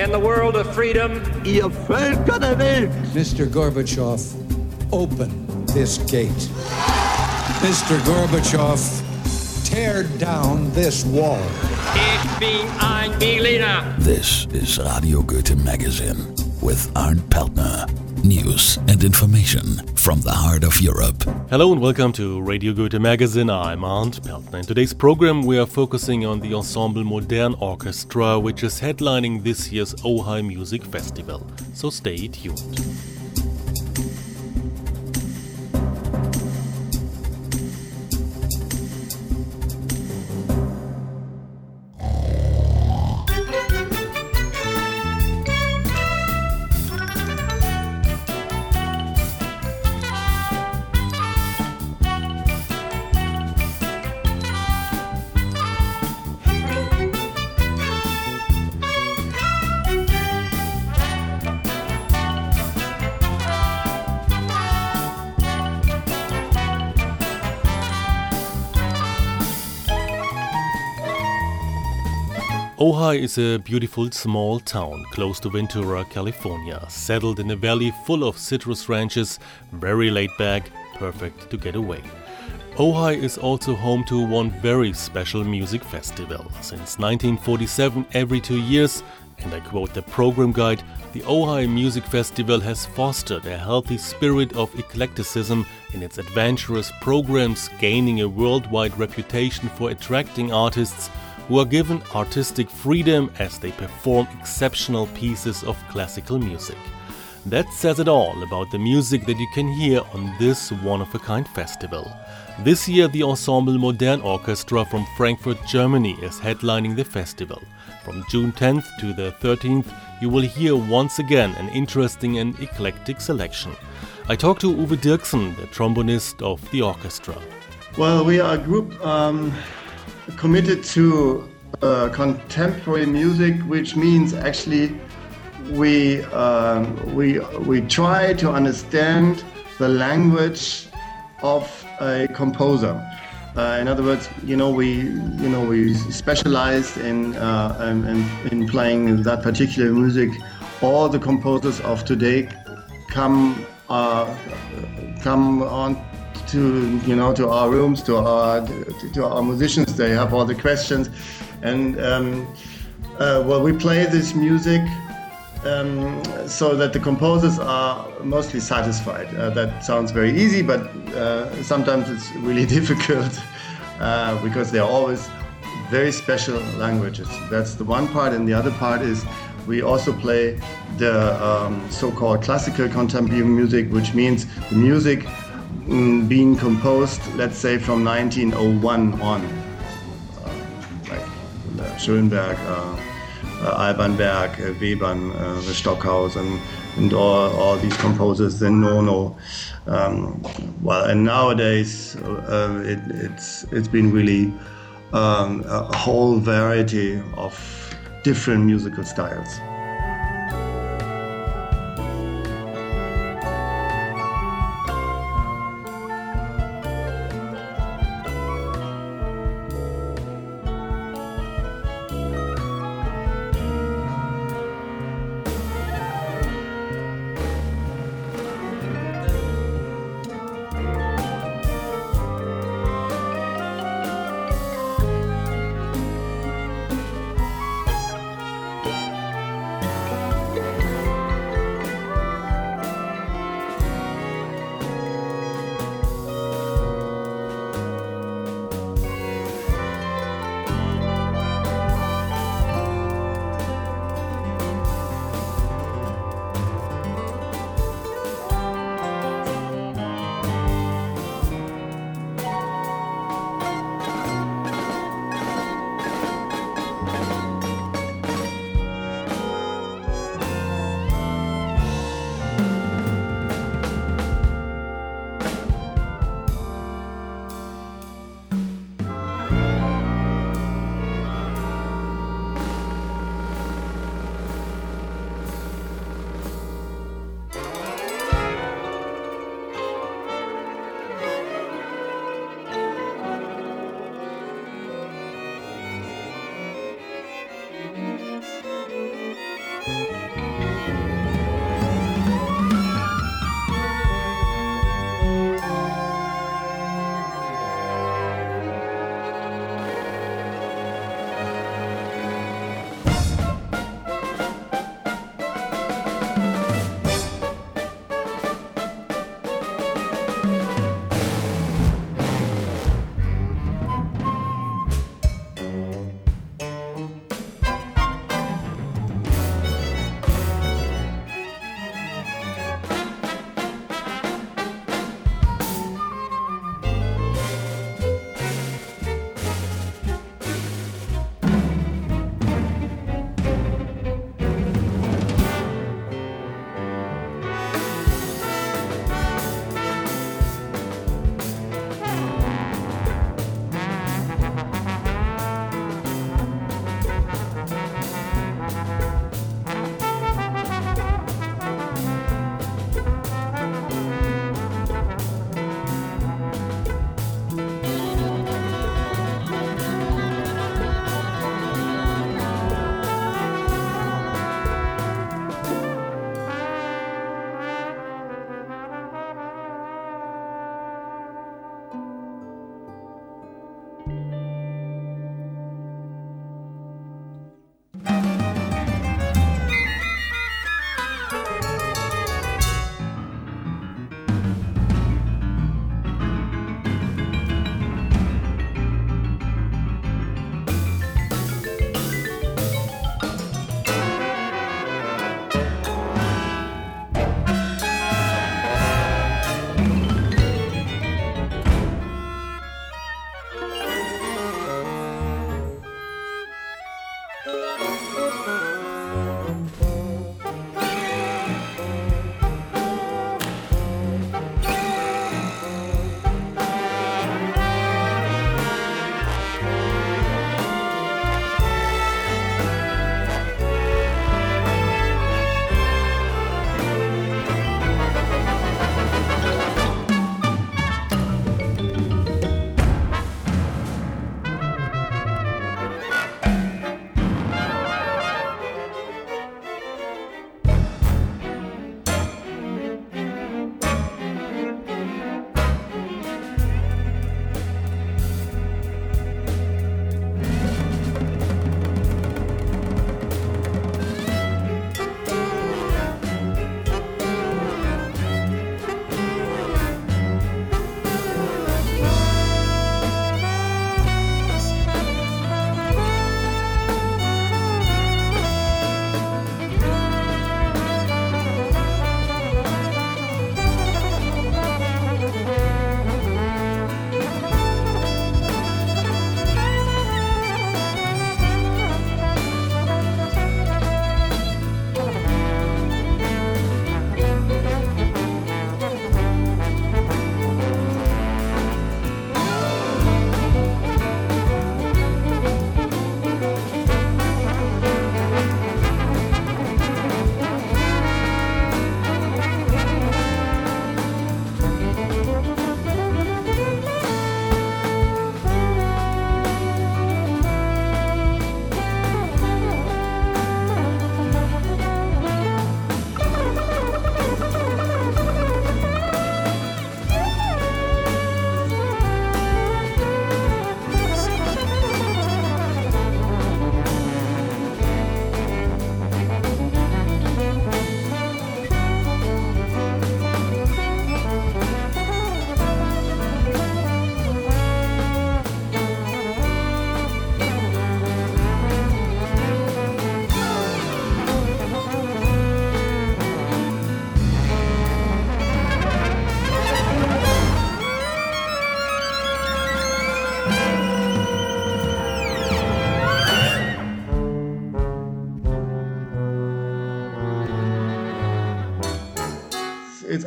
in the world of freedom. Ihr Völker der Welt. Mr. Gorbachev, open this gate. Mr. Gorbachev, tear down this wall. Ich bin ein Berliner. This is Radio Goethe Magazine with Arndt Peltner. News and information from the heart of Europe. Hello and welcome to Radio Goethe Magazine. I'm Arndt Peltner. In today's program, we are focusing on the Ensemble Modern Orchestra, which is headlining this year's Ojai Music Festival. So stay tuned. Ojai is a beautiful small town close to Ventura, California, settled in a valley full of citrus ranches, very laid back, perfect to get away. Ojai is also home to one very special music festival. Since 1947, every two years, and I quote the program guide, the Ojai Music Festival has fostered a healthy spirit of eclecticism in its adventurous programs, gaining a worldwide reputation for attracting artists who are given artistic freedom as they perform exceptional pieces of classical music. That says it all about the music that you can hear on this one of a kind festival. This year, the Ensemble Modern Orchestra from Frankfurt, Germany is headlining the festival. From June 10th to the 13th, you will hear once again an interesting and eclectic selection. I talked to Uwe Dierksen, the trombonist of the orchestra. Well, we are a group um, committed to uh, contemporary music, which means actually we um, we we try to understand the language of a composer. Uh, in other words, you know, we you know we specialized in, uh, in, in playing that particular music. All the composers of today come uh, come on to you know to our rooms to our to, our musicians. They have all the questions. And um, uh, well we play this music um, so that the composers are mostly satisfied. Uh, that sounds very easy but uh, sometimes it's really difficult uh, because they're always very special languages. That's the one part. And the other part is we also play the um, so-called classical contemporary music which means the music Mm, being composed, let's say, from 1901 on. Uh, like Schoenberg, uh, uh Alban Berg, uh, Webern, uh, Stockhausen, and, and all, all these composers, then Nono. Um, well, and nowadays it, it's, it's been really um, a whole variety of different musical styles.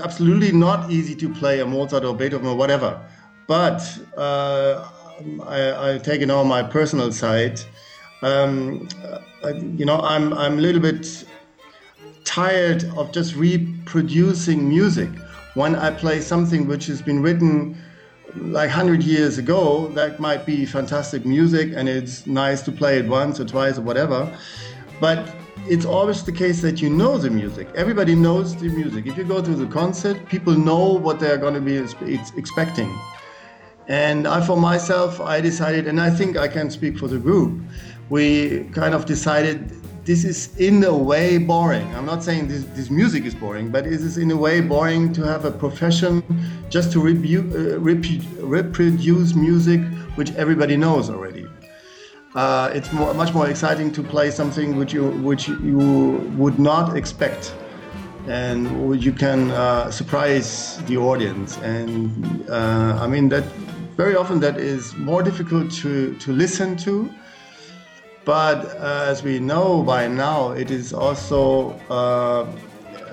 Absolutely not easy to play a Mozart or Beethoven or whatever. But uh, I, I take it on my personal side. Um, uh, you know, I'm I'm a little bit tired of just reproducing music. When I play something which has been written like 100 years ago, that might be fantastic music and it's nice to play it once or twice or whatever. But it's always the case that you know the music. Everybody knows the music. If you go to the concert, people know what they're going to be expecting. And I, for myself, I decided, and I think I can speak for the group, we kind of decided this is in a way boring. I'm not saying this, this music is boring, but it is in a way boring to have a profession just to rebu- uh, rep- reproduce music which everybody knows already. Uh, it's more, much more exciting to play something which you which you would not expect, and you can uh, surprise the audience. And uh, I mean that very often that is more difficult to to listen to but uh, as we know by now, it is also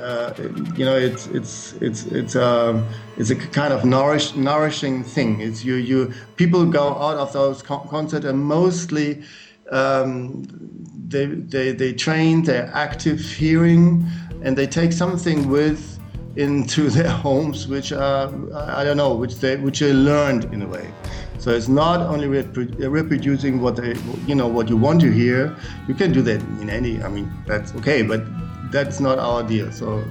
uh, you know it's it's it's it's a um, it's a kind of nourish, nourishing thing. It's you you people go out of those con- concerts and mostly um, they, they they train their active hearing and they take something with into their homes which are I don't know which they which they learned in a way. So it's not only reproducing what they, you know, what you want to hear. You can do that in any. I mean, that's okay, but that's not our deal. So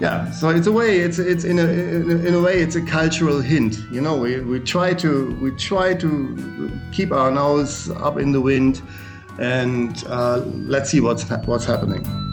yeah, so it's a way. It's it's in a in a way it's a cultural hint. You know, we, we try to we try to keep our nose up in the wind, and uh, let's see what's what's happening.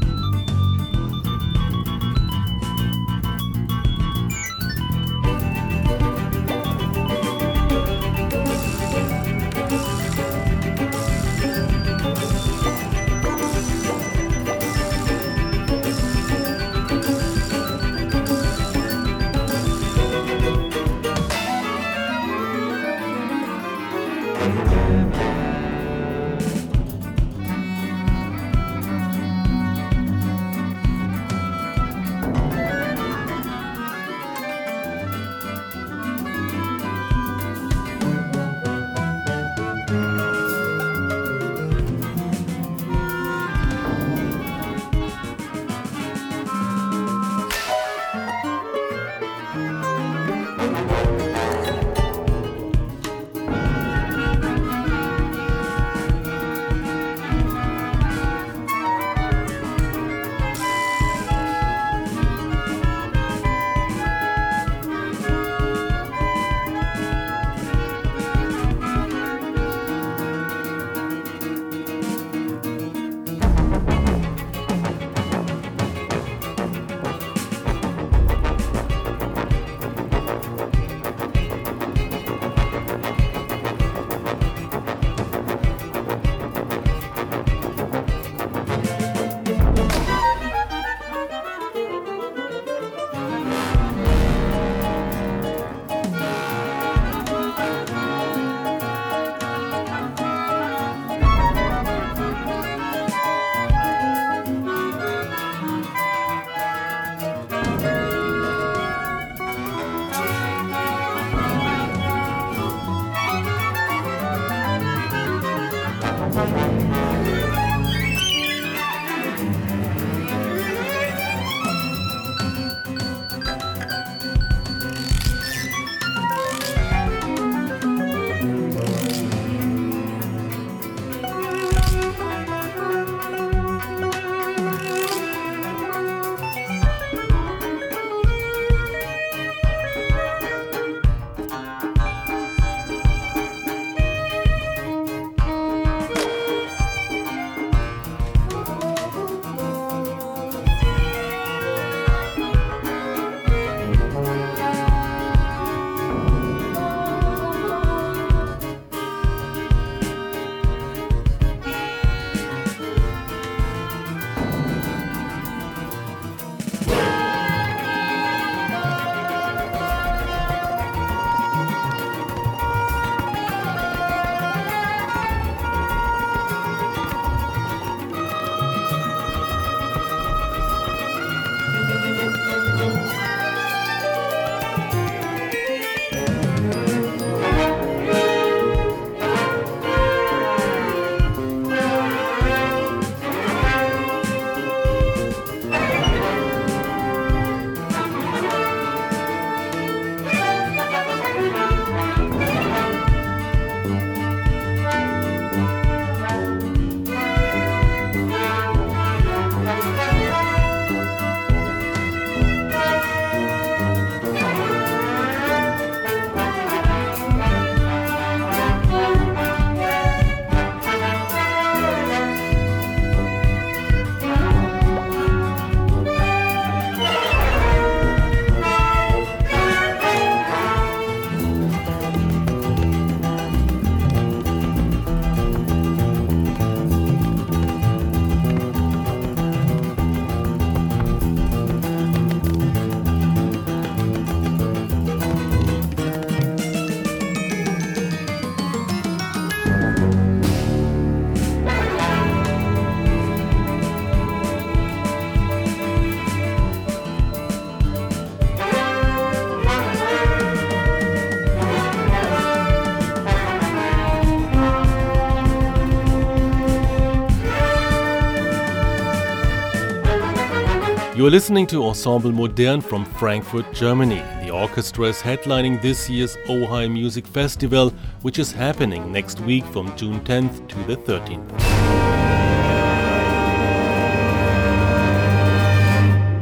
You are listening to Ensemble Modern from Frankfurt, Germany. The orchestra is headlining this year's Ojai Music Festival, which is happening next week from June 10th to the 13th.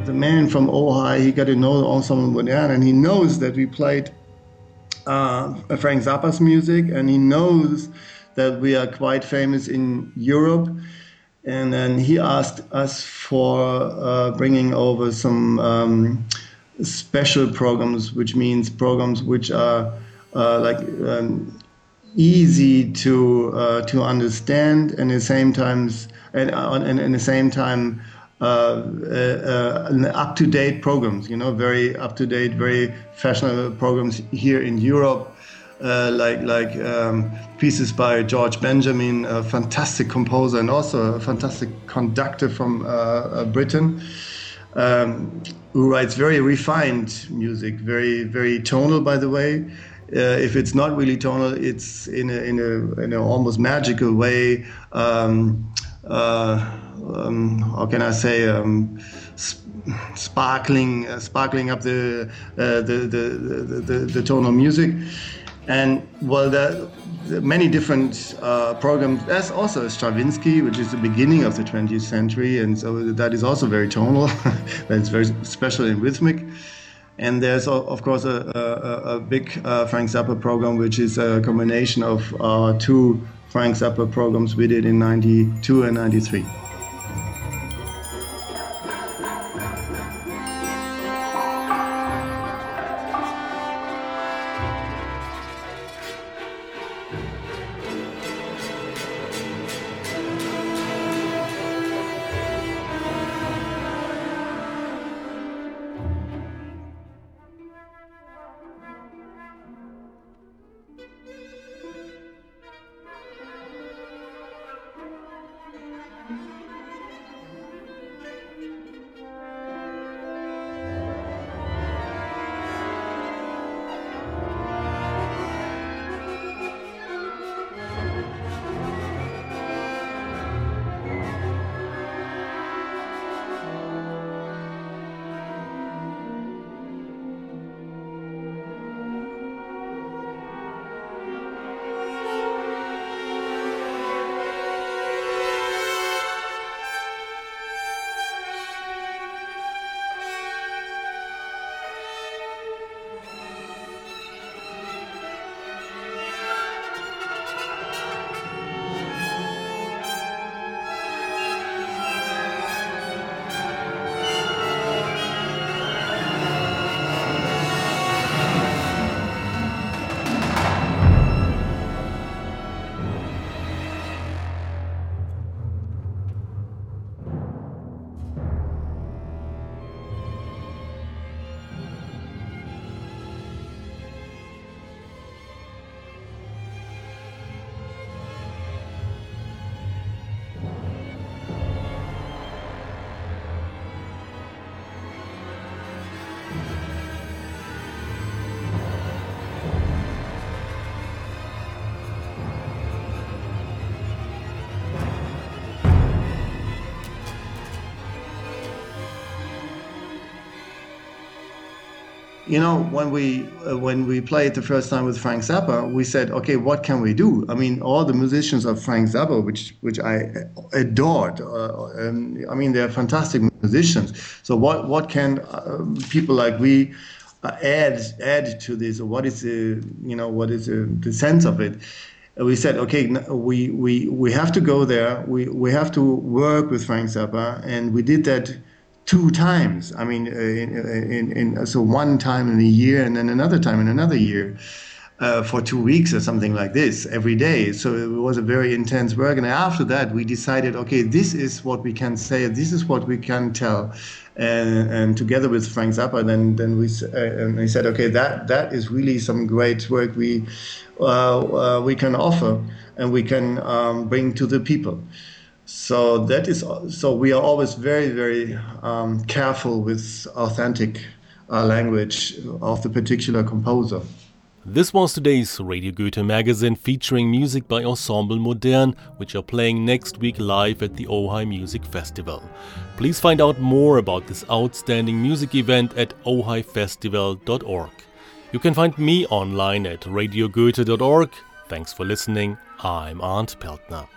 The man from Ojai, he got to know the Ensemble Modern, and he knows that we played uh, Frank Zappa's music, and he knows that we are quite famous in Europe and then he asked us for uh, bringing over some um, special programs, which means programs which are uh, like um, easy to uh, to understand, and at the same times and and, and the same time. Uh, uh, up to date programs, you know, very up to date, very fashionable programs here in Europe, uh, like like um, pieces by George Benjamin, a fantastic composer and also a fantastic conductor from uh, uh, Britain, um, who writes very refined music, very very tonal, by the way. Uh, if it's not really tonal, it's in a in a in an almost magical way. Um, uh, um, how can I say? Um, sparkling, uh, sparkling up the, the, the, the, the, the tonal music. And well, there are many different uh, programs. There's also Stravinsky, which is the beginning of the 20th century, and so that is also very tonal. That's very special and rhythmic. And there's of course a, a, a big uh, Frank Zappa program, which is a combination of uh, two Frank Zappa programs we did in '92 and '93. You know, when we uh, when we played the first time with Frank Zappa, we said, okay, what can we do? I mean, all the musicians of Frank Zappa, which which I adored, uh, um, I mean, they're fantastic musicians. So what what can uh, people like we uh, add add to this? What is the you know what is the, the sense of it? we said, okay, we, we, we have to go there. We, we have to work with Frank Zappa. And we did that two times. I mean, uh, in, in, in, so one time in a year and then another time in another year. Uh, for two weeks or something like this every day. So it was a very intense work. And after that, we decided, okay, this is what we can say, this is what we can tell. And, and together with Frank Zappa, then then we uh, and we said, okay, that that is really some great work we uh, uh we can offer and we can um, bring to the people. So that is so we are always very very um, careful with authentic uh, language of the particular composer. This was today's Radio Goethe magazine featuring music by Ensemble Modern, which are playing next week live at the Ojai Music Festival. Please find out more about this outstanding music event at ojaifestival.org. You can find me online at radiogoethe.org. Thanks for listening. I'm Arndt Peltner.